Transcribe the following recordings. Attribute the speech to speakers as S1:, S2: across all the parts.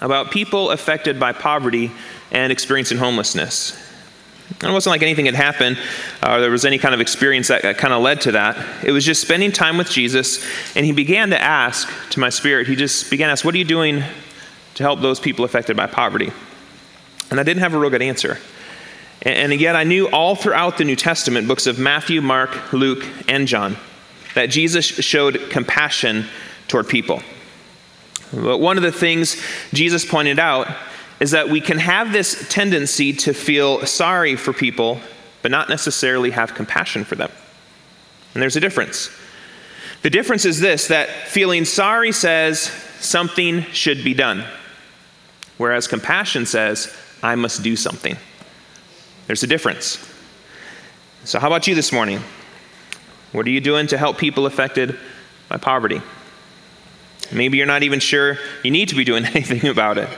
S1: about people affected by poverty and experiencing homelessness. And it wasn't like anything had happened uh, or there was any kind of experience that, that kind of led to that. It was just spending time with Jesus, and he began to ask to my spirit, he just began to ask, What are you doing to help those people affected by poverty? And I didn't have a real good answer. And, and yet I knew all throughout the New Testament, books of Matthew, Mark, Luke, and John, that Jesus showed compassion toward people. But one of the things Jesus pointed out is that we can have this tendency to feel sorry for people, but not necessarily have compassion for them. And there's a difference. The difference is this that feeling sorry says something should be done, whereas compassion says, I must do something. There's a difference. So, how about you this morning? What are you doing to help people affected by poverty? Maybe you're not even sure you need to be doing anything about it.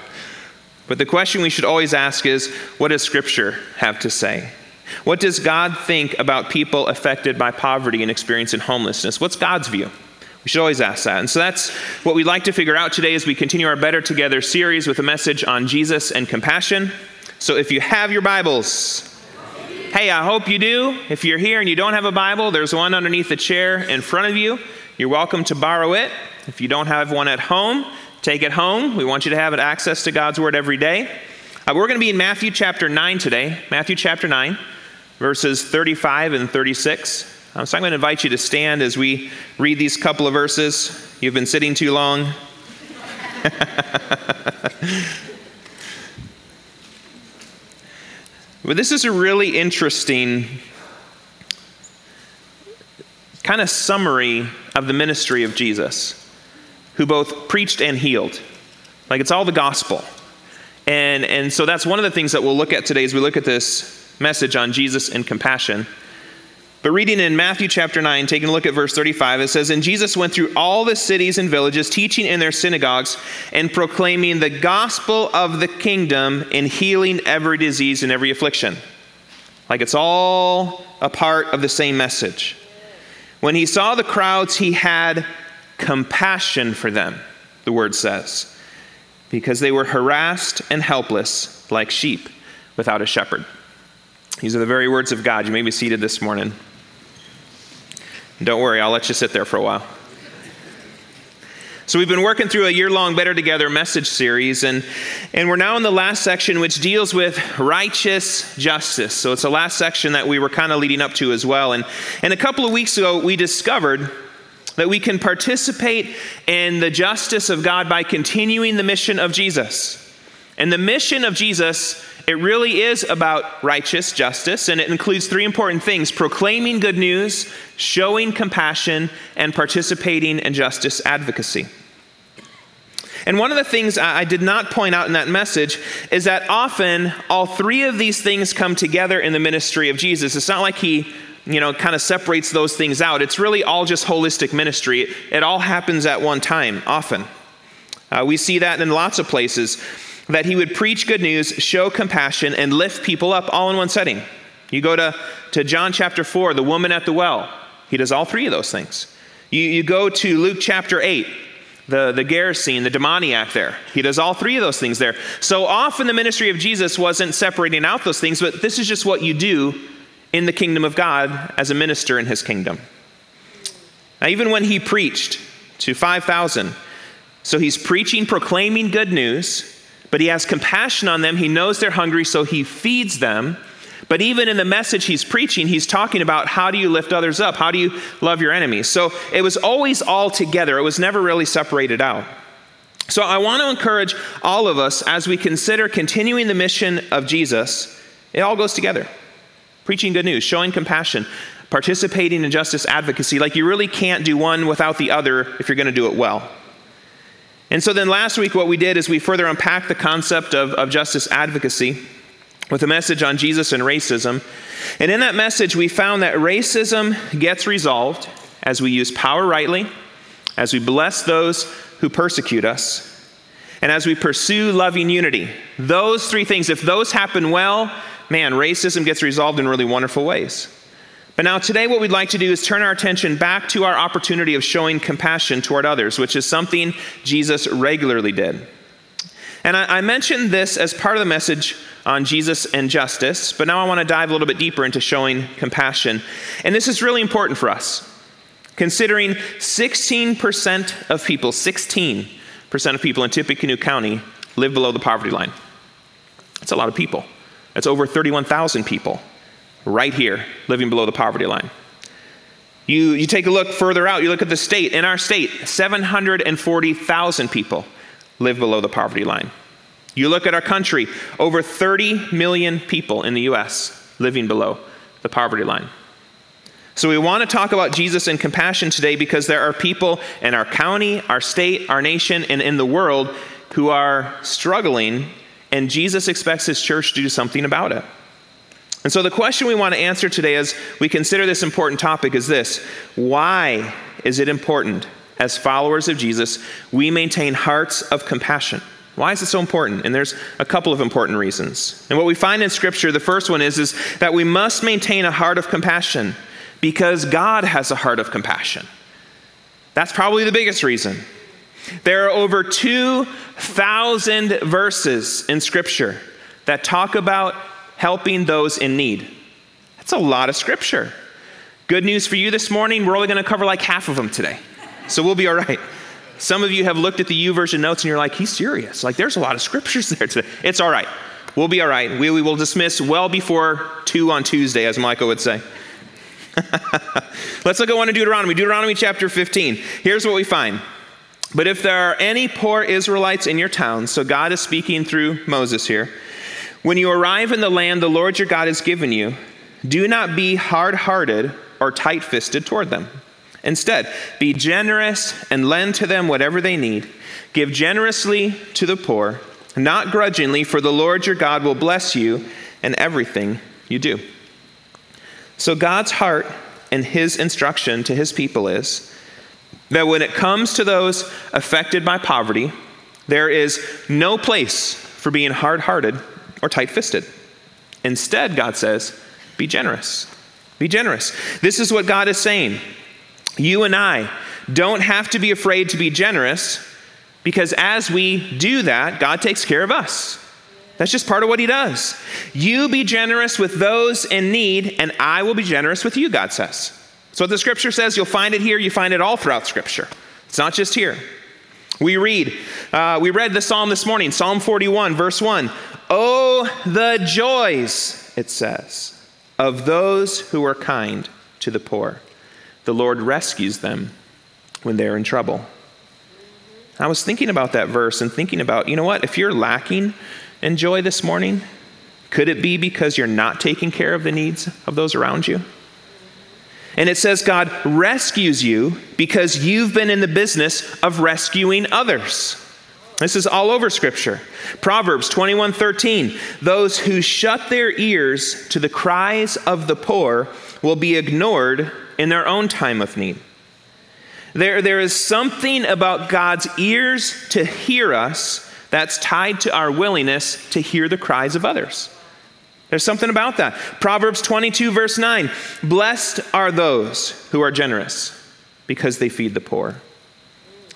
S1: But the question we should always ask is what does Scripture have to say? What does God think about people affected by poverty and experiencing homelessness? What's God's view? We should always ask that. And so that's what we'd like to figure out today as we continue our Better Together series with a message on Jesus and compassion. So if you have your Bibles, hey, I hope you do. If you're here and you don't have a Bible, there's one underneath the chair in front of you. You're welcome to borrow it. If you don't have one at home, take it home. We want you to have access to God's Word every day. Uh, we're going to be in Matthew chapter 9 today. Matthew chapter 9, verses 35 and 36. Um, so I'm going to invite you to stand as we read these couple of verses. You've been sitting too long. but this is a really interesting kind of summary of the ministry of Jesus who both preached and healed. Like it's all the gospel. And, and so that's one of the things that we'll look at today as we look at this message on Jesus and compassion. But reading in Matthew chapter 9, taking a look at verse 35, it says, And Jesus went through all the cities and villages, teaching in their synagogues and proclaiming the gospel of the kingdom and healing every disease and every affliction. Like it's all a part of the same message. When he saw the crowds, he had compassion for them, the word says, because they were harassed and helpless like sheep without a shepherd. These are the very words of God. You may be seated this morning. Don't worry, I'll let you sit there for a while. So, we've been working through a year long Better Together message series, and, and we're now in the last section, which deals with righteous justice. So, it's the last section that we were kind of leading up to as well. And, and a couple of weeks ago, we discovered that we can participate in the justice of God by continuing the mission of Jesus. And the mission of Jesus, it really is about righteous justice, and it includes three important things proclaiming good news, showing compassion, and participating in justice advocacy. And one of the things I did not point out in that message is that often all three of these things come together in the ministry of Jesus. It's not like he you know, kind of separates those things out. It's really all just holistic ministry. It, it all happens at one time, often. Uh, we see that in lots of places that he would preach good news, show compassion, and lift people up all in one setting. You go to, to John chapter 4, the woman at the well, he does all three of those things. You, you go to Luke chapter 8, the, the Gerasene, the demoniac there. He does all three of those things there. So often the ministry of Jesus wasn't separating out those things, but this is just what you do in the kingdom of God as a minister in his kingdom. Now, even when he preached to 5,000, so he's preaching, proclaiming good news, but he has compassion on them. He knows they're hungry, so he feeds them. But even in the message he's preaching, he's talking about how do you lift others up? How do you love your enemies? So it was always all together, it was never really separated out. So I want to encourage all of us as we consider continuing the mission of Jesus, it all goes together preaching good news, showing compassion, participating in justice advocacy. Like you really can't do one without the other if you're going to do it well. And so then last week, what we did is we further unpacked the concept of, of justice advocacy with a message on Jesus and racism. And in that message, we found that racism gets resolved as we use power rightly, as we bless those who persecute us, and as we pursue loving unity. Those three things, if those happen well, man, racism gets resolved in really wonderful ways. But now, today, what we'd like to do is turn our attention back to our opportunity of showing compassion toward others, which is something Jesus regularly did. And I, I, mentioned this as part of the message on Jesus and justice, but now I want to dive a little bit deeper into showing compassion. And this is really important for us, considering 16% of people, 16% of people in Tippecanoe County live below the poverty line. That's a lot of people. That's over 31,000 people right here, living below the poverty line. You, you take a look further out, you look at the state. In our state, 740,000 people live below the poverty line. You look at our country, over 30 million people in the U.S. living below the poverty line. So, we want to talk about Jesus and compassion today because there are people in our county, our state, our nation, and in the world who are struggling, and Jesus expects his church to do something about it. And so, the question we want to answer today as we consider this important topic is this Why is it important, as followers of Jesus, we maintain hearts of compassion? Why is it so important? And there's a couple of important reasons. And what we find in Scripture, the first one is, is that we must maintain a heart of compassion because God has a heart of compassion. That's probably the biggest reason. There are over 2,000 verses in Scripture that talk about helping those in need. That's a lot of scripture. Good news for you this morning, we're only going to cover like half of them today. So we'll be all right. Some of you have looked at the YouVersion notes and you're like, he's serious. Like, there's a lot of scriptures there today. It's all right. We'll be all right. We, we will dismiss well before 2 on Tuesday, as Michael would say. Let's look at one in Deuteronomy, Deuteronomy chapter 15. Here's what we find. But if there are any poor Israelites in your town, so God is speaking through Moses here, when you arrive in the land the Lord your God has given you, do not be hard hearted or tight fisted toward them. Instead, be generous and lend to them whatever they need. Give generously to the poor, not grudgingly, for the Lord your God will bless you in everything you do. So, God's heart and his instruction to his people is that when it comes to those affected by poverty, there is no place for being hard hearted or tight fisted. Instead, God says, be generous. Be generous. This is what God is saying. You and I don't have to be afraid to be generous because as we do that, God takes care of us. That's just part of what He does. You be generous with those in need, and I will be generous with you, God says. So, the scripture says, you'll find it here, you find it all throughout scripture. It's not just here. We read, uh, we read the psalm this morning, Psalm 41, verse 1. Oh, the joys, it says, of those who are kind to the poor. The Lord rescues them when they're in trouble. I was thinking about that verse and thinking about, you know what, if you're lacking in joy this morning, could it be because you're not taking care of the needs of those around you? And it says God rescues you because you've been in the business of rescuing others. This is all over scripture. Proverbs 21:13, those who shut their ears to the cries of the poor will be ignored in their own time of need. There, there is something about God's ears to hear us that's tied to our willingness to hear the cries of others. There's something about that. Proverbs 22, verse 9 Blessed are those who are generous because they feed the poor.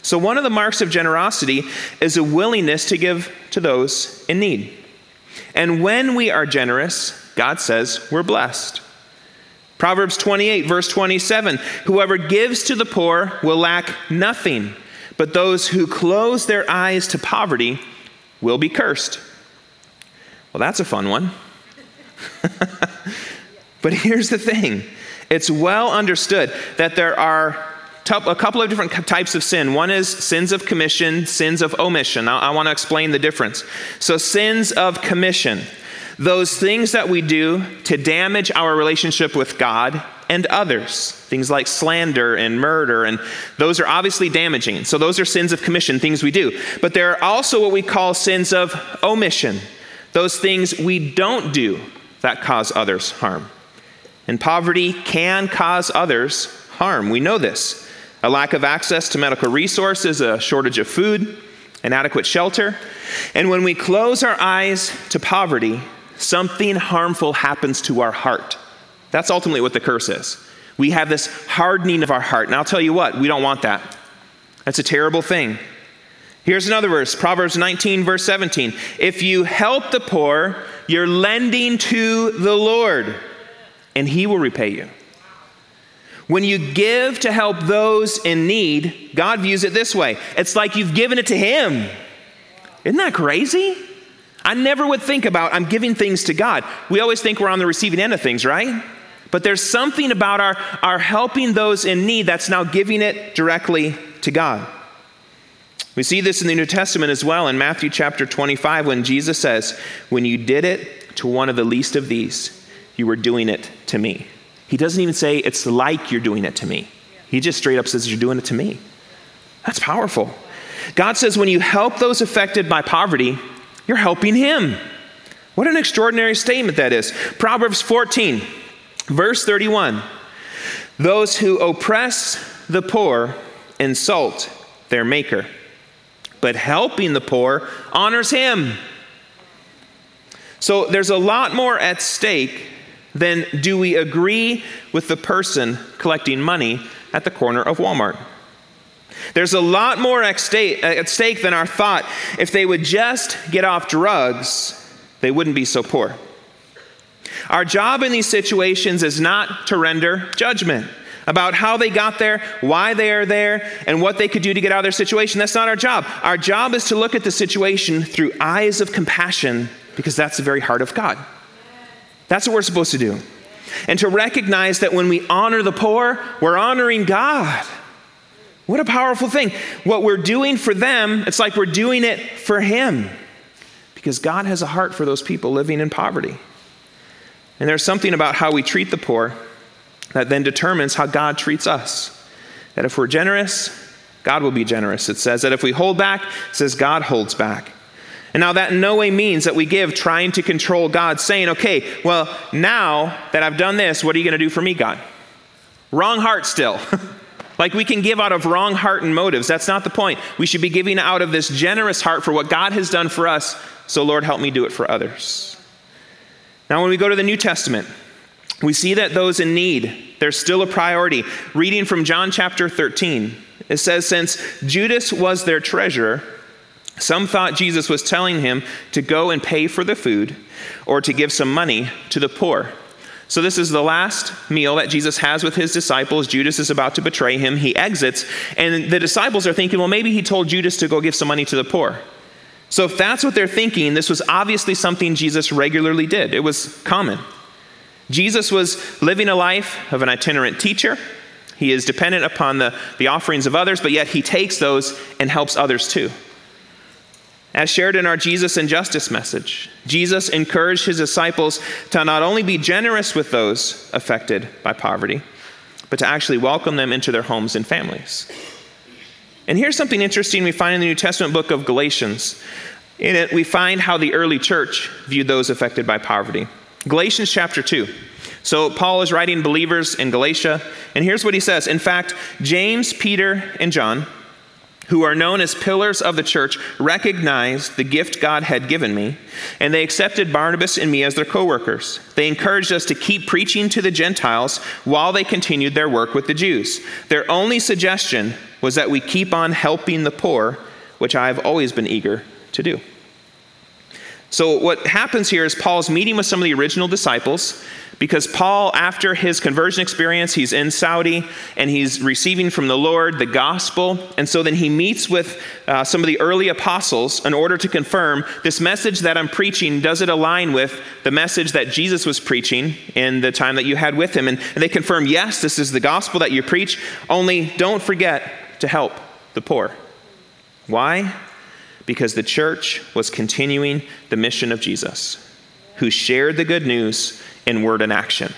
S1: So, one of the marks of generosity is a willingness to give to those in need. And when we are generous, God says we're blessed. Proverbs 28, verse 27 Whoever gives to the poor will lack nothing, but those who close their eyes to poverty will be cursed. Well, that's a fun one. but here's the thing it's well understood that there are a couple of different types of sin. One is sins of commission, sins of omission. I, I want to explain the difference. So, sins of commission, those things that we do to damage our relationship with God and others. Things like slander and murder, and those are obviously damaging. So, those are sins of commission, things we do. But there are also what we call sins of omission, those things we don't do that cause others harm. And poverty can cause others harm. We know this. A lack of access to medical resources, a shortage of food, inadequate shelter. And when we close our eyes to poverty, something harmful happens to our heart. That's ultimately what the curse is. We have this hardening of our heart. And I'll tell you what, we don't want that. That's a terrible thing. Here's another verse Proverbs 19, verse 17. If you help the poor, you're lending to the Lord, and he will repay you. When you give to help those in need, God views it this way it's like you've given it to Him. Isn't that crazy? I never would think about I'm giving things to God. We always think we're on the receiving end of things, right? But there's something about our, our helping those in need that's now giving it directly to God. We see this in the New Testament as well in Matthew chapter 25 when Jesus says, When you did it to one of the least of these, you were doing it to me. He doesn't even say it's like you're doing it to me. He just straight up says you're doing it to me. That's powerful. God says when you help those affected by poverty, you're helping Him. What an extraordinary statement that is. Proverbs 14, verse 31. Those who oppress the poor insult their Maker, but helping the poor honors Him. So there's a lot more at stake than do we agree with the person collecting money at the corner of Walmart? There's a lot more at stake than our thought. If they would just get off drugs, they wouldn't be so poor. Our job in these situations is not to render judgment about how they got there, why they are there, and what they could do to get out of their situation. That's not our job. Our job is to look at the situation through eyes of compassion because that's the very heart of God. That's what we're supposed to do. And to recognize that when we honor the poor, we're honoring God. What a powerful thing. What we're doing for them, it's like we're doing it for Him. Because God has a heart for those people living in poverty. And there's something about how we treat the poor that then determines how God treats us. That if we're generous, God will be generous. It says that if we hold back, it says God holds back. And now that in no way means that we give trying to control God, saying, okay, well, now that I've done this, what are you going to do for me, God? Wrong heart still. like we can give out of wrong heart and motives. That's not the point. We should be giving out of this generous heart for what God has done for us. So, Lord, help me do it for others. Now, when we go to the New Testament, we see that those in need, they're still a priority. Reading from John chapter 13, it says, Since Judas was their treasurer, some thought Jesus was telling him to go and pay for the food or to give some money to the poor. So, this is the last meal that Jesus has with his disciples. Judas is about to betray him. He exits, and the disciples are thinking, well, maybe he told Judas to go give some money to the poor. So, if that's what they're thinking, this was obviously something Jesus regularly did. It was common. Jesus was living a life of an itinerant teacher. He is dependent upon the, the offerings of others, but yet he takes those and helps others too. As shared in our Jesus and Justice message, Jesus encouraged his disciples to not only be generous with those affected by poverty, but to actually welcome them into their homes and families. And here's something interesting we find in the New Testament book of Galatians. In it, we find how the early church viewed those affected by poverty. Galatians chapter 2. So, Paul is writing believers in Galatia, and here's what he says. In fact, James, Peter, and John, who are known as pillars of the church, recognized the gift God had given me, and they accepted Barnabas and me as their co workers. They encouraged us to keep preaching to the Gentiles while they continued their work with the Jews. Their only suggestion was that we keep on helping the poor, which I have always been eager to do. So, what happens here is Paul's meeting with some of the original disciples because Paul, after his conversion experience, he's in Saudi and he's receiving from the Lord the gospel. And so then he meets with uh, some of the early apostles in order to confirm this message that I'm preaching, does it align with the message that Jesus was preaching in the time that you had with him? And they confirm, yes, this is the gospel that you preach, only don't forget to help the poor. Why? Because the church was continuing the mission of Jesus, who shared the good news in word and action.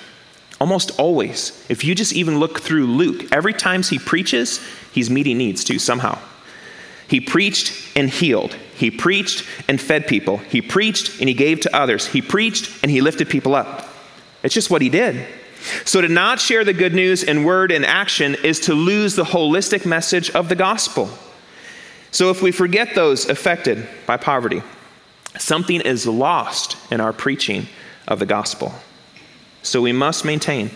S1: Almost always. If you just even look through Luke, every time he preaches, he's meeting needs too, somehow. He preached and healed. He preached and fed people. He preached and he gave to others. He preached and he lifted people up. It's just what he did. So, to not share the good news in word and action is to lose the holistic message of the gospel. So, if we forget those affected by poverty, something is lost in our preaching of the gospel. So, we must maintain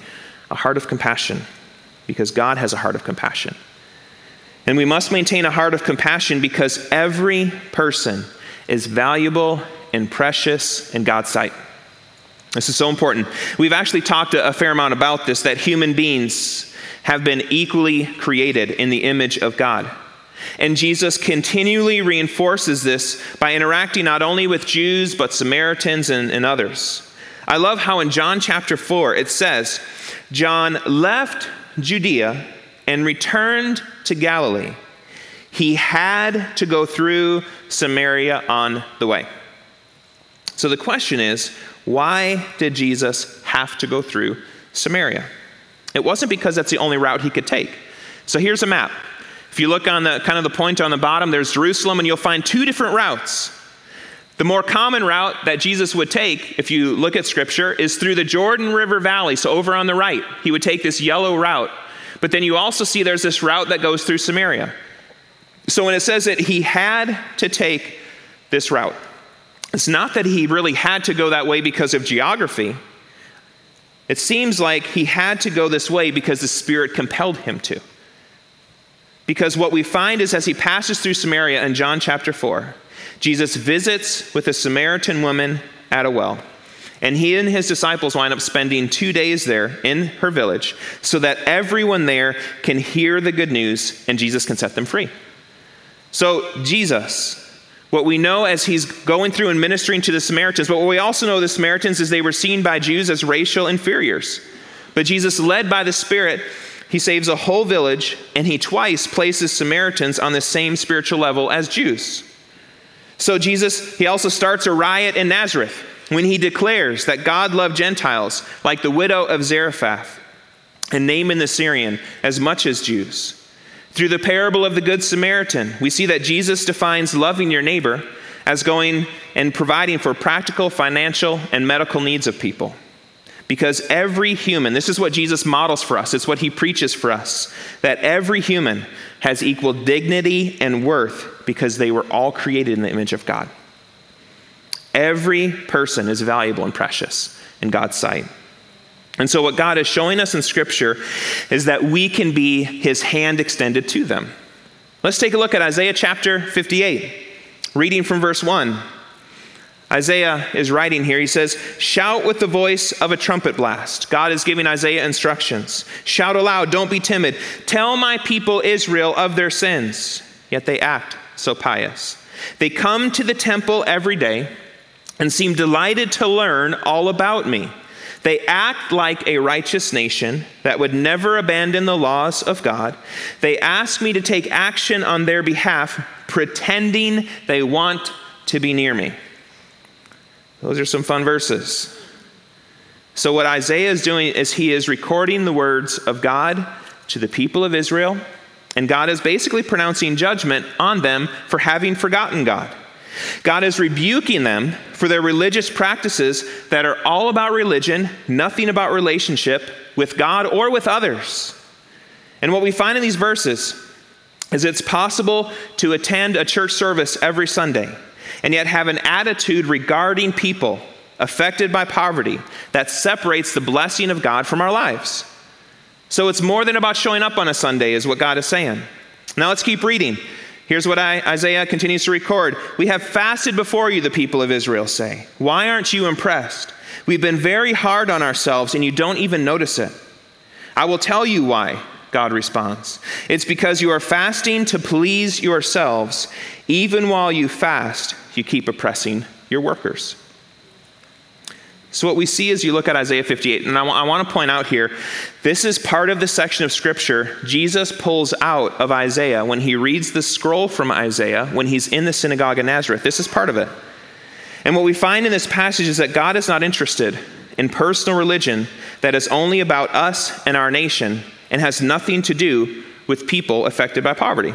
S1: a heart of compassion because God has a heart of compassion. And we must maintain a heart of compassion because every person is valuable and precious in God's sight. This is so important. We've actually talked a, fair amount about this that human beings have been equally created in the image of God. And Jesus continually reinforces this by interacting not only with Jews, but Samaritans and, and others. I love how in John chapter 4 it says, John left Judea and returned to Galilee. He had to go through Samaria on the way. So the question is, why did Jesus have to go through Samaria? It wasn't because that's the only route he could take. So here's a map. If you look on the kind of the point on the bottom, there's Jerusalem, and you'll find two different routes. The more common route that Jesus would take, if you look at scripture, is through the Jordan River Valley. So over on the right, he would take this yellow route. But then you also see there's this route that goes through Samaria. So when it says that he had to take this route, it's not that he really had to go that way because of geography. It seems like he had to go this way because the Spirit compelled him to. Because what we find is as he passes through Samaria in John chapter 4, Jesus visits with a Samaritan woman at a well. And he and his disciples wind up spending two days there in her village so that everyone there can hear the good news and Jesus can set them free. So, Jesus, what we know as he's going through and ministering to the Samaritans, but what we also know the Samaritans is they were seen by Jews as racial inferiors. But Jesus, led by the Spirit, he saves a whole village and he twice places Samaritans on the same spiritual level as Jews. So Jesus, he also starts a riot in Nazareth when he declares that God loved Gentiles like the widow of Zarephath and Naaman the Syrian as much as Jews. Through the parable of the Good Samaritan, we see that Jesus defines loving your neighbor as going and providing for practical, financial, and medical needs of people. Because every human, this is what Jesus models for us, it's what he preaches for us, that every human has equal dignity and worth because they were all created in the image of God. Every person is valuable and precious in God's sight. And so, what God is showing us in Scripture is that we can be His hand extended to them. Let's take a look at Isaiah chapter 58, reading from verse 1. Isaiah is writing here. He says, Shout with the voice of a trumpet blast. God is giving Isaiah instructions. Shout aloud, don't be timid. Tell my people Israel of their sins. Yet they act so pious. They come to the temple every day and seem delighted to learn all about me. They act like a righteous nation that would never abandon the laws of God. They ask me to take action on their behalf, pretending they want to be near me. Those are some fun verses. So, what Isaiah is doing is he is recording the words of God to the people of Israel, and God is basically pronouncing judgment on them for having forgotten God. God is rebuking them for their religious practices that are all about religion, nothing about relationship with God or with others. And what we find in these verses is it's possible to attend a church service every Sunday and yet have an attitude regarding people affected by poverty that separates the blessing of God from our lives. So it's more than about showing up on a Sunday, is what God is saying. Now let's keep reading. Here's what I, Isaiah continues to record We have fasted before you, the people of Israel say. Why aren't you impressed? We've been very hard on ourselves, and you don't even notice it. I will tell you why, God responds. It's because you are fasting to please yourselves. Even while you fast, you keep oppressing your workers. So, what we see as you look at Isaiah 58, and I, w- I want to point out here, this is part of the section of Scripture Jesus pulls out of Isaiah when he reads the scroll from Isaiah when he's in the synagogue in Nazareth. This is part of it. And what we find in this passage is that God is not interested in personal religion that is only about us and our nation and has nothing to do with people affected by poverty.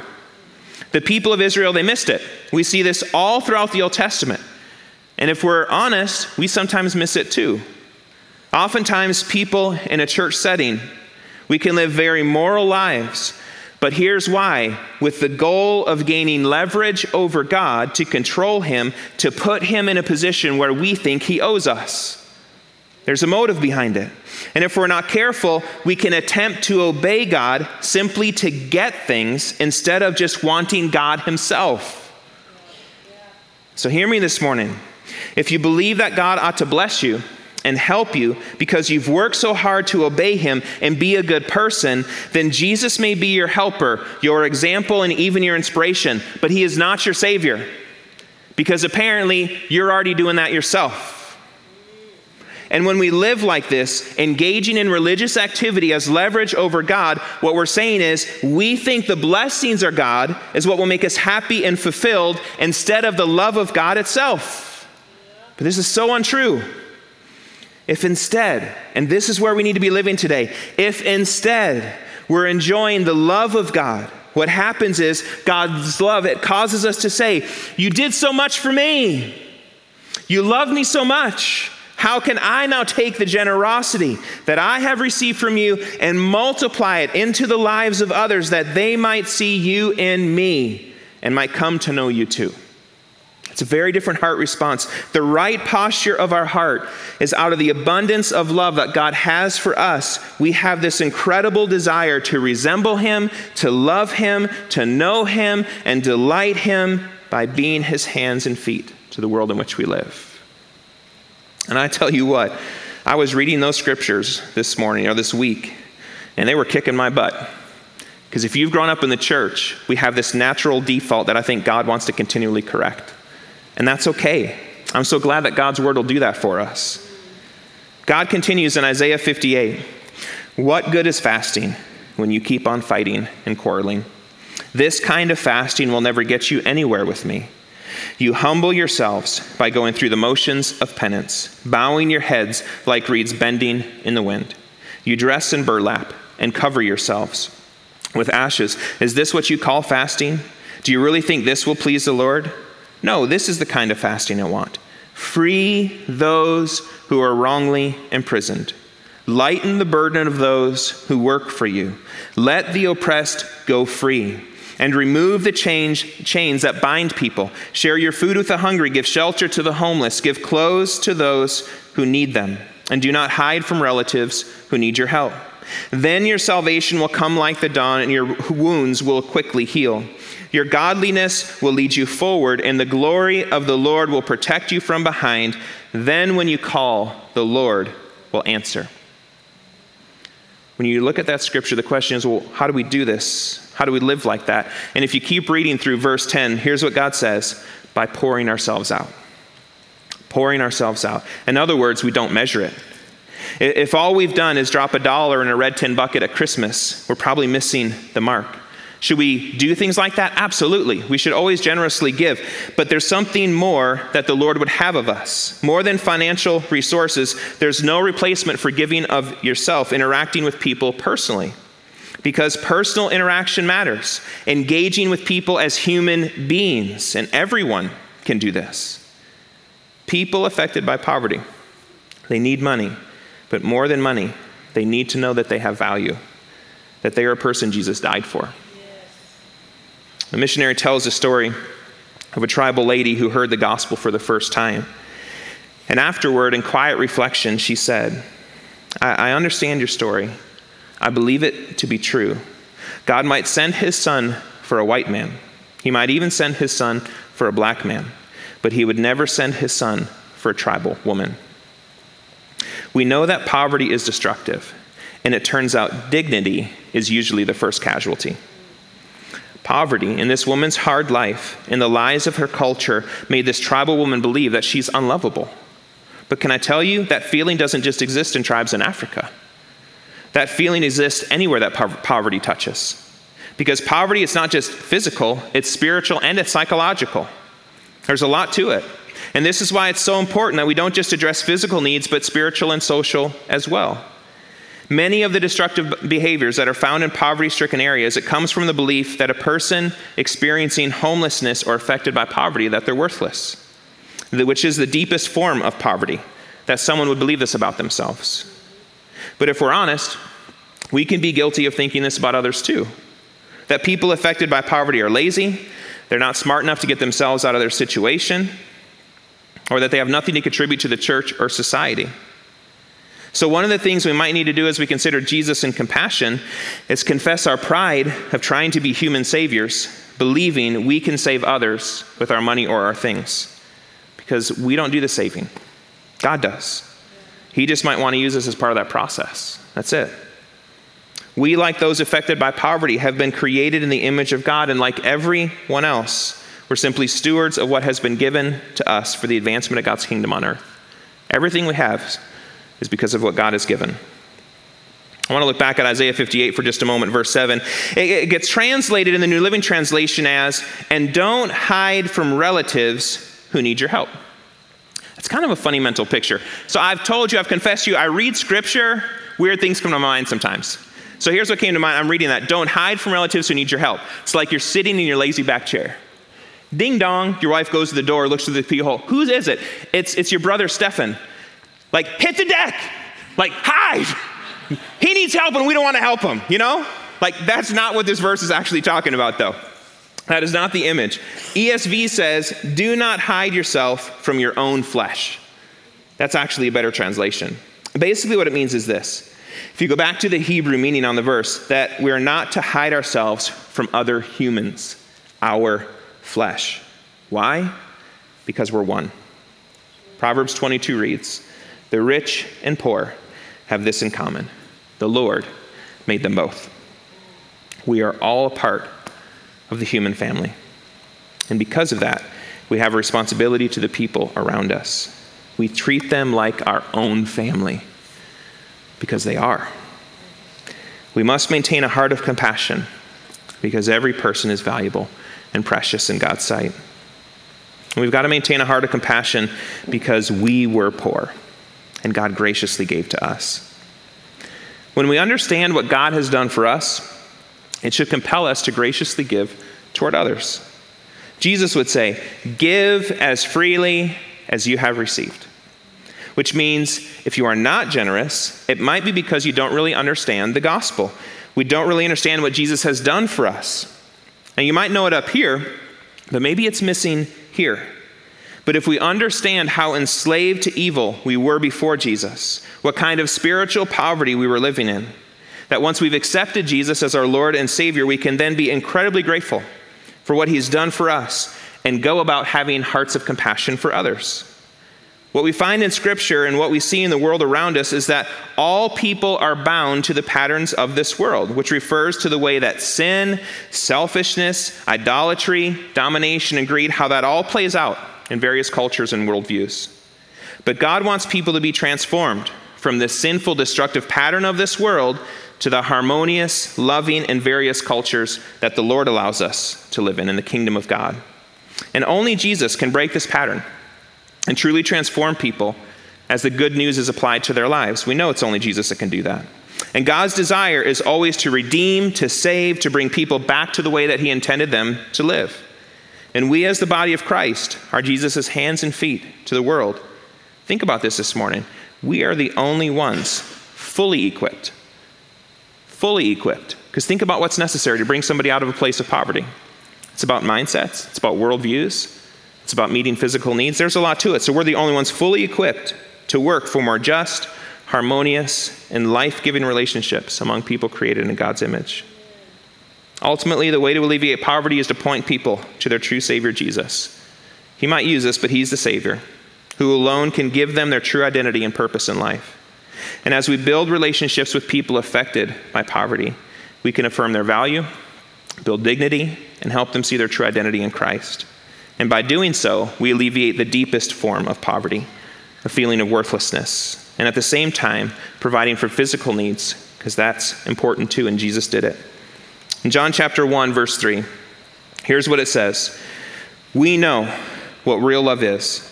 S1: The people of Israel, they missed it. We see this all throughout the Old Testament. And if we're honest, we sometimes miss it too. Oftentimes, people in a church setting, we can live very moral lives, but here's why with the goal of gaining leverage over God to control Him, to put Him in a position where we think He owes us. There's a motive behind it. And if we're not careful, we can attempt to obey God simply to get things instead of just wanting God Himself. So, hear me this morning. If you believe that God ought to bless you and help you because you've worked so hard to obey Him and be a good person, then Jesus may be your helper, your example, and even your inspiration, but He is not your Savior because apparently you're already doing that yourself. And when we live like this, engaging in religious activity as leverage over God, what we're saying is we think the blessings of God is what will make us happy and fulfilled instead of the love of God itself. But this is so untrue. If instead, and this is where we need to be living today, if instead we're enjoying the love of God, what happens is God's love, it causes us to say, You did so much for me. You love me so much. How can I now take the generosity that I have received from you and multiply it into the lives of others that they might see you in me and might come to know you too? It's a very different heart response. The right posture of our heart is out of the abundance of love that God has for us. We have this incredible desire to resemble Him, to love Him, to know Him, and delight Him by being His hands and feet to the world in which we live. And I tell you what, I was reading those scriptures this morning or this week, and they were kicking my butt. Because if you've grown up in the church, we have this natural default that I think God wants to continually correct. And that's okay. I'm so glad that God's word will do that for us. God continues in Isaiah 58 What good is fasting when you keep on fighting and quarreling? This kind of fasting will never get you anywhere with me. You humble yourselves by going through the motions of penance, bowing your heads like reeds bending in the wind. You dress in burlap and cover yourselves with ashes. Is this what you call fasting? Do you really think this will please the Lord? No, this is the kind of fasting I want. Free those who are wrongly imprisoned. Lighten the burden of those who work for you. Let the oppressed go free and remove the change, chains that bind people. Share your food with the hungry, give shelter to the homeless, give clothes to those who need them, and do not hide from relatives who need your help. Then your salvation will come like the dawn, and your wounds will quickly heal. Your godliness will lead you forward, and the glory of the Lord will protect you from behind. Then, when you call, the Lord will answer. When you look at that scripture, the question is well, how do we do this? How do we live like that? And if you keep reading through verse 10, here's what God says by pouring ourselves out. Pouring ourselves out. In other words, we don't measure it. If all we've done is drop a dollar in a red tin bucket at Christmas, we're probably missing the mark. Should we do things like that? Absolutely. We should always generously give. But there's something more that the Lord would have of us. More than financial resources, there's no replacement for giving of yourself, interacting with people personally because personal interaction matters. Engaging with people as human beings, and everyone can do this. People affected by poverty, they need money, but more than money, they need to know that they have value, that they are a person Jesus died for. A missionary tells a story of a tribal lady who heard the gospel for the first time. And afterward, in quiet reflection, she said, I, I understand your story. I believe it to be true. God might send his son for a white man, he might even send his son for a black man, but he would never send his son for a tribal woman. We know that poverty is destructive, and it turns out dignity is usually the first casualty. Poverty in this woman's hard life, in the lies of her culture, made this tribal woman believe that she's unlovable. But can I tell you, that feeling doesn't just exist in tribes in Africa. That feeling exists anywhere that po- poverty touches. Because poverty is not just physical, it's spiritual and it's psychological. There's a lot to it. And this is why it's so important that we don't just address physical needs, but spiritual and social as well. Many of the destructive behaviors that are found in poverty stricken areas, it comes from the belief that a person experiencing homelessness or affected by poverty, that they're worthless, which is the deepest form of poverty, that someone would believe this about themselves. But if we're honest, we can be guilty of thinking this about others too. That people affected by poverty are lazy, they're not smart enough to get themselves out of their situation, or that they have nothing to contribute to the church or society. So, one of the things we might need to do as we consider Jesus and compassion is confess our pride of trying to be human saviors, believing we can save others with our money or our things. Because we don't do the saving, God does. He just might want to use us as part of that process. That's it. We, like those affected by poverty, have been created in the image of God, and like everyone else, we're simply stewards of what has been given to us for the advancement of God's kingdom on earth. Everything we have is because of what God has given. I want to look back at Isaiah 58 for just a moment, verse 7. It gets translated in the New Living Translation as, and don't hide from relatives who need your help. It's kind of a funny mental picture. So I've told you, I've confessed to you, I read scripture, weird things come to my mind sometimes. So here's what came to mind. I'm reading that. Don't hide from relatives who need your help. It's like you're sitting in your lazy back chair. Ding dong, your wife goes to the door, looks through the keyhole. Who's is it? It's, it's your brother Stefan. Like, hit the deck. Like, hide. He needs help and we don't want to help him, you know? Like, that's not what this verse is actually talking about, though. That is not the image. ESV says, do not hide yourself from your own flesh. That's actually a better translation. Basically, what it means is this if you go back to the Hebrew meaning on the verse, that we are not to hide ourselves from other humans, our flesh. Why? Because we're one. Proverbs 22 reads, the rich and poor have this in common the Lord made them both. We are all a part of the human family. And because of that, we have a responsibility to the people around us. We treat them like our own family because they are. We must maintain a heart of compassion because every person is valuable and precious in God's sight. We've got to maintain a heart of compassion because we were poor and God graciously gave to us. When we understand what God has done for us, it should compel us to graciously give toward others. Jesus would say, Give as freely as you have received. Which means if you are not generous, it might be because you don't really understand the gospel. We don't really understand what Jesus has done for us. And you might know it up here, but maybe it's missing here. But if we understand how enslaved to evil we were before Jesus, what kind of spiritual poverty we were living in, that once we've accepted Jesus as our Lord and Savior, we can then be incredibly grateful for what He's done for us and go about having hearts of compassion for others. What we find in Scripture and what we see in the world around us is that all people are bound to the patterns of this world, which refers to the way that sin, selfishness, idolatry, domination, and greed, how that all plays out in various cultures and worldviews. But God wants people to be transformed from the sinful, destructive pattern of this world to the harmonious, loving, and various cultures that the Lord allows us to live in in the kingdom of God. And only Jesus can break this pattern and truly transform people as the good news is applied to their lives. We know it's only Jesus that can do that. And God's desire is always to redeem, to save, to bring people back to the way that He intended them to live. And we, as the body of Christ, are Jesus' hands and feet to the world. Think about this this morning. We are the only ones fully equipped. Fully equipped. Because think about what's necessary to bring somebody out of a place of poverty. It's about mindsets, it's about worldviews, it's about meeting physical needs. There's a lot to it. So we're the only ones fully equipped to work for more just, harmonious, and life giving relationships among people created in God's image. Ultimately, the way to alleviate poverty is to point people to their true Savior, Jesus. He might use us, but He's the Savior, who alone can give them their true identity and purpose in life. And as we build relationships with people affected by poverty, we can affirm their value, build dignity, and help them see their true identity in Christ. And by doing so, we alleviate the deepest form of poverty, a feeling of worthlessness, and at the same time, providing for physical needs, because that's important too, and Jesus did it. In John chapter 1, verse 3, here's what it says We know what real love is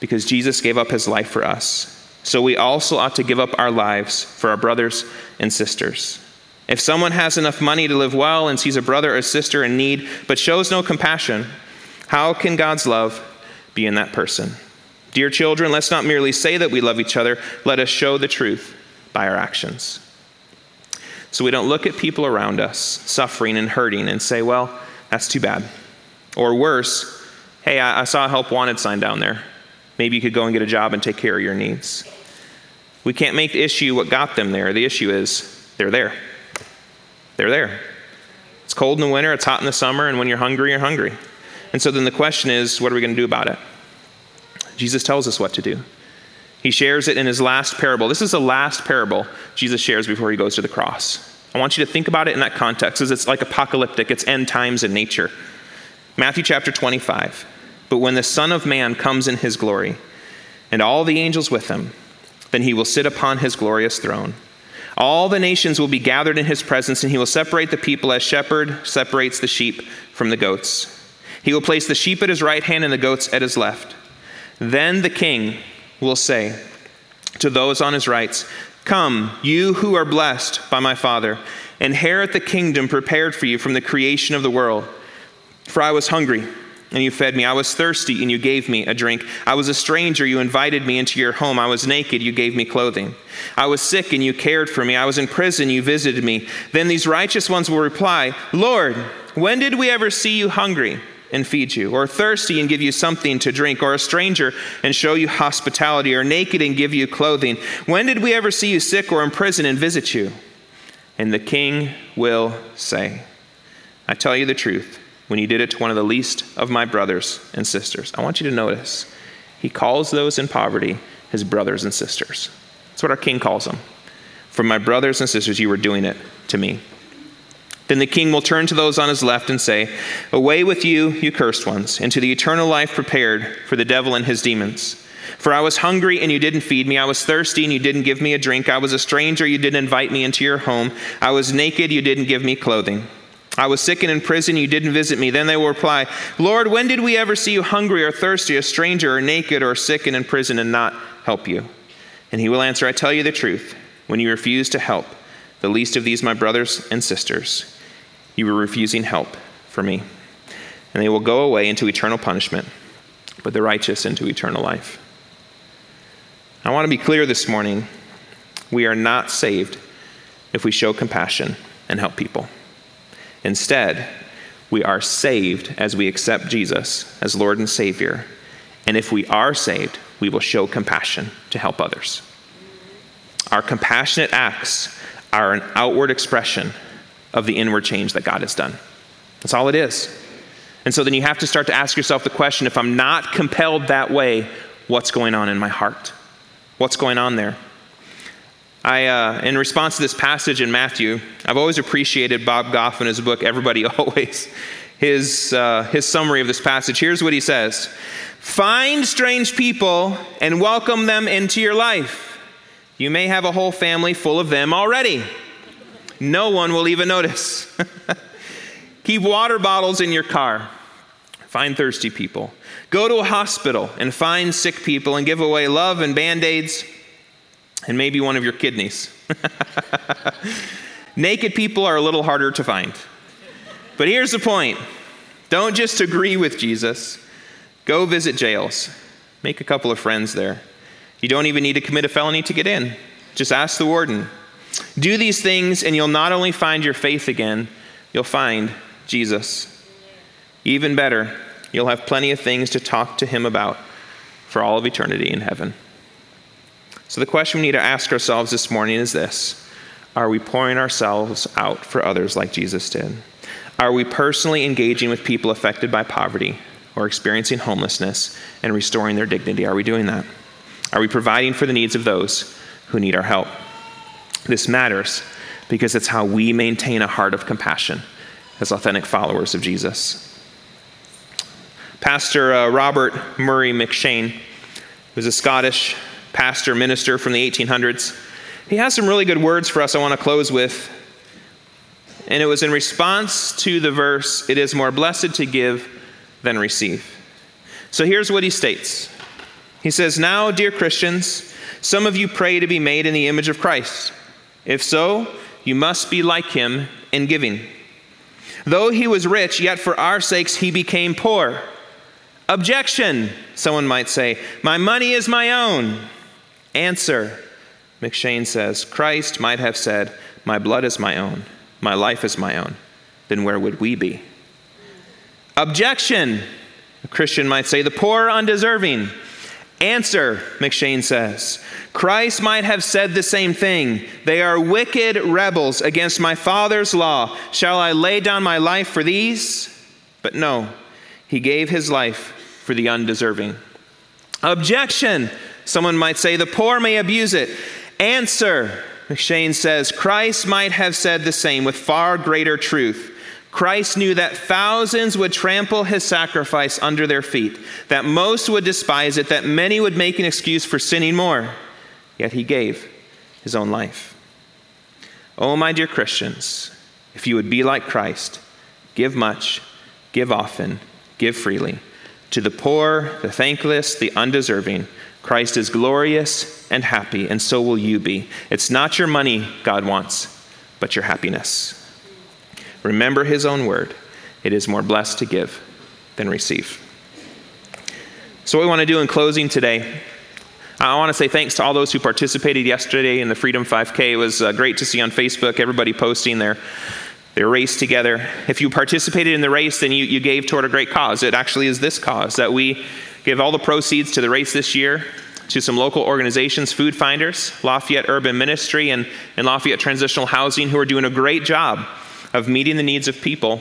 S1: because Jesus gave up his life for us. So we also ought to give up our lives for our brothers and sisters. If someone has enough money to live well and sees a brother or sister in need but shows no compassion, how can God's love be in that person? Dear children, let's not merely say that we love each other, let us show the truth by our actions. So we don't look at people around us suffering and hurting and say, well, that's too bad. Or worse, hey, I, saw a help wanted sign down there. Maybe you could go and get a job and take care of your needs. We can't make the issue what got them there. The issue is they're there. They're there. It's cold in the winter, it's hot in the summer, and when you're hungry, you're hungry. And so then the question is, what are we going to do about it? Jesus tells us what to do. He shares it in his last parable. This is the last parable Jesus shares before he goes to the cross. I want you to think about it in that context, because it's like apocalyptic, it's end times in nature. Matthew chapter 25. But when the Son of Man comes in his glory, and all the angels with him, then he will sit upon his glorious throne. All the nations will be gathered in his presence, and he will separate the people as shepherd separates the sheep from the goats. He will place the sheep at his right hand and the goats at his left. Then the king will say to those on his right, Come, you who are blessed by my Father, inherit the kingdom prepared for you from the creation of the world. For I was hungry and you fed me. I was thirsty, and you gave me a drink. I was a stranger, you invited me into your home. I was naked, you gave me clothing. I was sick, and you cared for me. I was in prison, you visited me. Then these righteous ones will reply, Lord, when did we ever see you hungry? and feed you, or thirsty and give you something to drink, or a stranger and show you hospitality, or naked and give you clothing? When did we ever see you sick or in prison and visit you? And the king will say, I tell you the truth when you did it to one of the least of my brothers and sisters. I want you to notice, he calls those in poverty his brothers and sisters. That's what our king calls them. For my brothers and sisters, you were doing it to me. Then the king will turn to those on his left and say, Away with you, you cursed ones, into the eternal life prepared for the devil and his demons. For I was hungry and you didn't feed me. I was thirsty and you didn't give me a drink. I was a stranger, you didn't invite me into your home. I was naked, you didn't give me clothing. I was sick and in prison, you didn't visit me. Then they will reply, Lord, when did we ever see you hungry or thirsty, a stranger or naked or sick and in prison and not help you? And he will answer, I tell you the truth. When you refuse to help the least of these, my brothers and sisters, you were refusing help for me. And they will go away into eternal punishment, but the righteous into eternal life. I want to be clear this morning we are not saved if we show compassion and help people. Instead, we are saved as we accept Jesus as Lord and Savior. And if we are saved, we will show compassion to help others. Our compassionate acts are an outward expression of the inward change that God has done. That's all it is. And so then you have to start to ask yourself the question if I'm not compelled that way, what's going on in my heart? What's going on there? I, uh, in response to this passage in Matthew, I've always appreciated Bob Goff in his book, Everybody Always, his, uh, his summary of this passage. Here's what he says Find strange people and welcome them into your life. You may have a whole family full of them already. No one will even notice. Keep water bottles in your car. Find thirsty people. Go to a hospital and find sick people and give away love and band aids and maybe one of your kidneys. Naked people are a little harder to find. But here's the point don't just agree with Jesus, go visit jails, make a couple of friends there. You don't even need to commit a felony to get in. Just ask the warden. Do these things, and you'll not only find your faith again, you'll find Jesus. Even better, you'll have plenty of things to talk to him about for all of eternity in heaven. So, the question we need to ask ourselves this morning is this Are we pouring ourselves out for others like Jesus did? Are we personally engaging with people affected by poverty or experiencing homelessness and restoring their dignity? Are we doing that? Are we providing for the needs of those who need our help? This matters because it's how we maintain a heart of compassion as authentic followers of Jesus. Pastor uh, Robert Murray M'Cheyne was a Scottish pastor, minister from the 1800s. He has some really good words for us I want to close with. And it was in response to the verse, It is more blessed to give than receive. So here's what he states He says, Now, dear Christians, some of you pray to be made in the image of Christ. If so, you must be like him in giving. Though he was rich, yet for our sakes he became poor. Objection, someone might say. My money is my own. Answer, M'Cheyne says. Christ might have said, My blood is my own, my life is my own. Then where would we be? Objection, a Christian might say. The poor are undeserving. Answer, M'Cheyne says. Christ might have said the same thing. They are wicked rebels against my Father's law. Shall I lay down my life for these? But no, he gave his life for the undeserving. Objection, someone might say, the poor may abuse it. Answer, M'Cheyne says, Christ might have said the same with far greater truth. Christ knew that thousands would trample his sacrifice under their feet, that most would despise it, that many would make an excuse for sinning more. Yet he gave his own life. Oh, my dear Christians, if you would be like Christ, give much, give often, give freely. To the poor, the thankless, the undeserving, Christ is glorious and happy, and so will you be. It's not your money God wants, but your happiness. Remember his own word it is more blessed to give than receive. So, what we want to do in closing today, I want to say thanks to all those who participated yesterday in the Freedom 5K. It was uh, great to see on Facebook everybody posting their, their race together. If you participated in the race, then you, you gave toward a great cause. It actually is this cause that we give all the proceeds to the race this year to some local organizations, Food Finders, Lafayette Urban Ministry, and, and Lafayette Transitional Housing, who are doing a great job of meeting the needs of people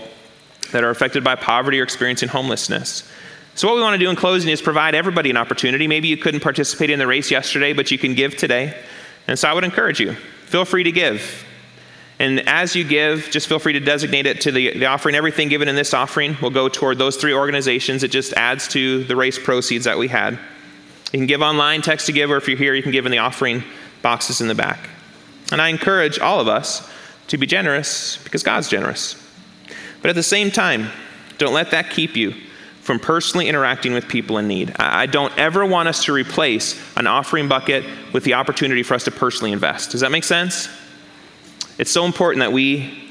S1: that are affected by poverty or experiencing homelessness. So, what we want to do in closing is provide everybody an opportunity. Maybe you couldn't participate in the race yesterday, but you can give today. And so, I would encourage you feel free to give. And as you give, just feel free to designate it to the, the offering. Everything given in this offering will go toward those three organizations. It just adds to the race proceeds that we had. You can give online, text to give, or if you're here, you can give in the offering boxes in the back. And I encourage all of us to be generous because God's generous. But at the same time, don't let that keep you from personally interacting with people in need. I don't ever want us to replace an offering bucket with the opportunity for us to personally invest. Does that make sense? It's so important that we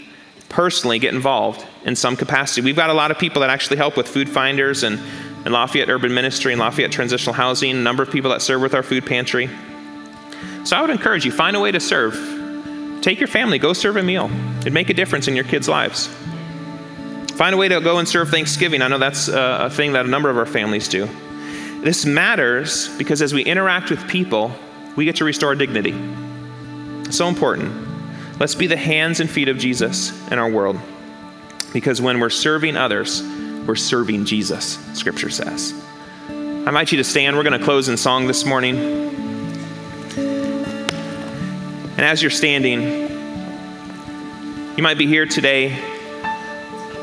S1: personally get involved in some capacity. We've got a lot of people that actually help with food finders and, and Lafayette Urban Ministry and Lafayette Transitional Housing, a number of people that serve with our food pantry. So I would encourage you, find a way to serve Take your family, go serve a meal. It'd make a difference in your kids' lives. Find a way to go and serve Thanksgiving. I know that's a thing that a number of our families do. This matters because as we interact with people, we get to restore dignity. So important. Let's be the hands and feet of Jesus in our world. Because when we're serving others, we're serving Jesus, Scripture says. I invite you to stand. We're going to close in song this morning. And as you're standing, you might be here today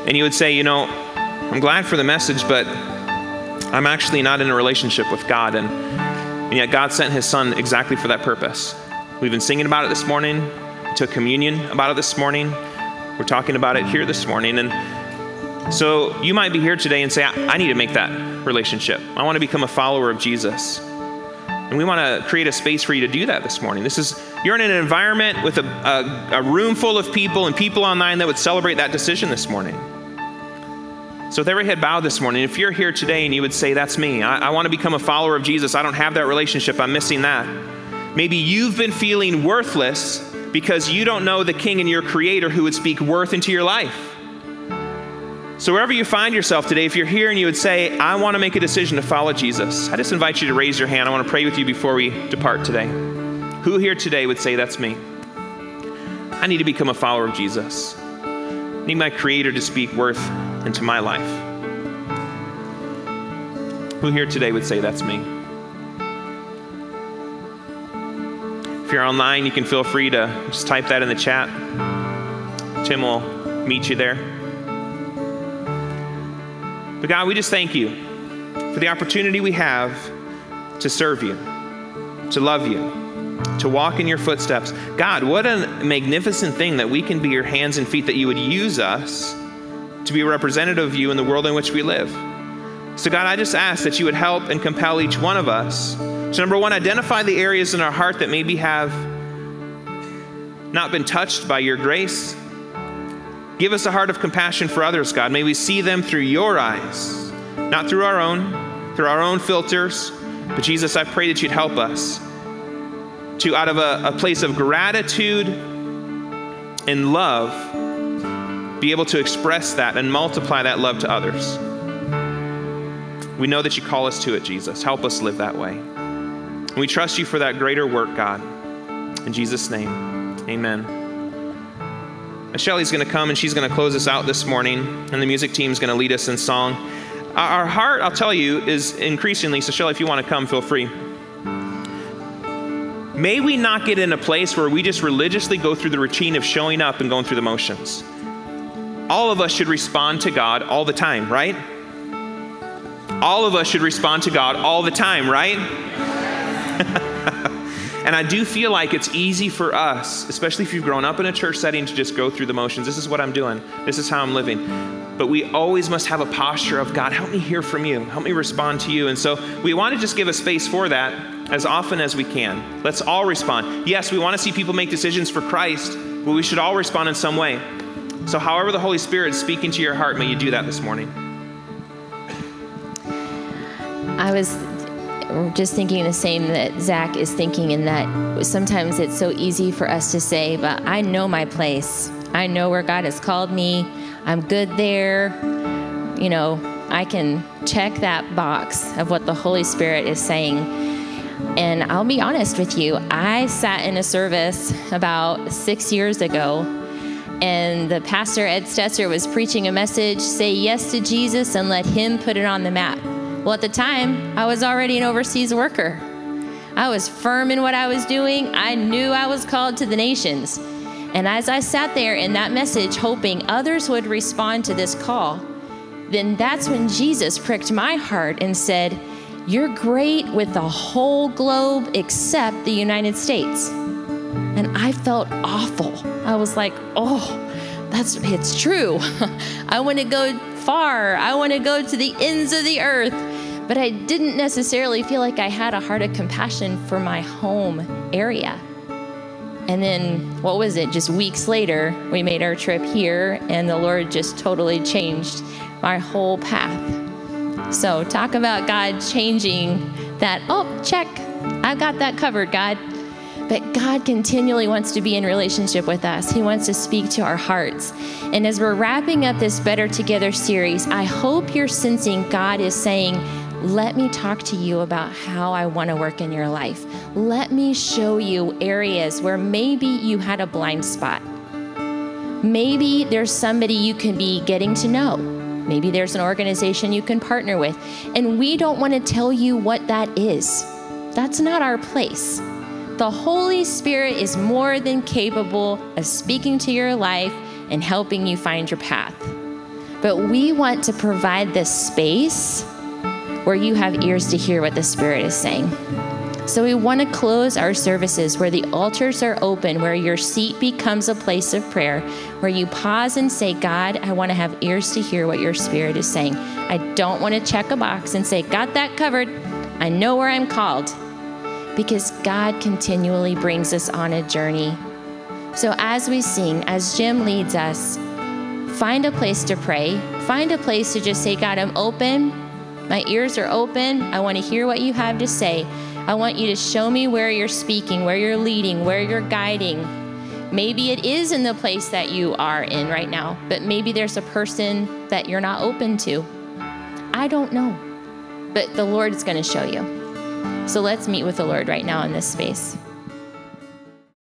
S1: and you would say, you know, I'm glad for the message, but I'm actually not in a relationship with God. And, and yet God sent his son exactly for that purpose. We've been singing about it this morning, took communion about it this morning. We're talking about it here this morning. And so you might be here today and say, I, I need to make that relationship. I want to become a follower of Jesus. And we want to create a space for you to do that this morning. This is you're in an environment with a, a, a room full of people and people online that would celebrate that decision this morning. So, with every head bowed this morning, if you're here today and you would say, That's me, I, I want to become a follower of Jesus, I don't have that relationship, I'm missing that. Maybe you've been feeling worthless because you don't know the King and your Creator who would speak worth into your life. So, wherever you find yourself today, if you're here and you would say, I want to make a decision to follow Jesus, I just invite you to raise your hand. I want to pray with you before we depart today. Who here today would say, That's me? I need to become a follower of Jesus. I need my Creator to speak worth into my life. Who here today would say, That's me? You're online, you can feel free to just type that in the chat. Tim will meet you there. But God, we just thank you for the opportunity we have to serve you, to love you, to walk in your footsteps. God, what a magnificent thing that we can be your hands and feet, that you would use us to be a representative of you in the world in which we live. So, God, I just ask that you would help and compel each one of us to, number one, identify the areas in our heart that maybe have not been touched by your grace. Give us a heart of compassion for others, God. May we see them through your eyes, not through our own, through our own filters. But Jesus, I pray that you'd help us to, out of a, a place of gratitude and love, be able to express that and multiply that love to others. We know that you call us to it, Jesus. Help us live that way. And we trust you for that greater work, God. In Jesus' name, amen. Shelly's going to come and she's going to close us out this morning, and the music team's going to lead us in song. Our heart, I'll tell you, is increasingly, so Shelly, if you want to come, feel free. May we not get in a place where we just religiously go through the routine of showing up and going through the motions. All of us should respond to God all the time, right? All of us should respond to God all the time, right? and I do feel like it's easy for us, especially if you've grown up in a church setting, to just go through the motions. This is what I'm doing, this is how I'm living. But we always must have a posture of God, help me hear from you, help me respond to you. And so we want to just give a space for that as often as we can. Let's all respond. Yes, we want to see people make decisions for Christ, but we should all respond in some way. So, however, the Holy Spirit is speaking to your heart, may you do that this morning.
S2: I was just thinking the same that Zach is thinking, in that sometimes it's so easy for us to say, but I know my place. I know where God has called me. I'm good there. You know, I can check that box of what the Holy Spirit is saying. And I'll be honest with you, I sat in a service about six years ago, and the pastor, Ed Stetzer, was preaching a message say yes to Jesus and let him put it on the map. Well, at the time, I was already an overseas worker. I was firm in what I was doing. I knew I was called to the nations. And as I sat there in that message, hoping others would respond to this call, then that's when Jesus pricked my heart and said, You're great with the whole globe except the United States. And I felt awful. I was like, Oh, that's it's true. I want to go far. I want to go to the ends of the earth but I didn't necessarily feel like I had a heart of compassion for my home area. And then, what was it? Just weeks later, we made our trip here, and the Lord just totally changed my whole path. So, talk about God changing that. Oh, check. I've got that covered, God. But God continually wants to be in relationship with us. He wants to speak to our hearts. And as we're wrapping up this Better Together series, I hope you're sensing God is saying, let me talk to you about how I want to work in your life. Let me show you areas where maybe you had a blind spot. Maybe there's somebody you can be getting to know. Maybe there's an organization you can partner with. And we don't want to tell you what that is. That's not our place. The Holy Spirit is more than capable of speaking to your life and helping you find your path. But we want to provide this space where you have ears to hear what the Spirit is saying. So we want to close our services where the altars are open, where your seat becomes a place of prayer, where you pause and say, God, I want to have ears to hear what your Spirit is saying. I don't want to check a box and say, Got that covered. I know where I'm called. Because God continually brings us on a journey. So as we sing, as Jim leads us, find a place to pray. Find a place to just say, God, I'm open. My ears are open. I want to hear what you have to say. I want you to show me where you're speaking, where you're leading, where you're guiding. Maybe it is in the place that you are in right now, but maybe there's a person that you're not open to. I don't know, but the Lord is going to show you. So let's meet with the Lord right now in this space.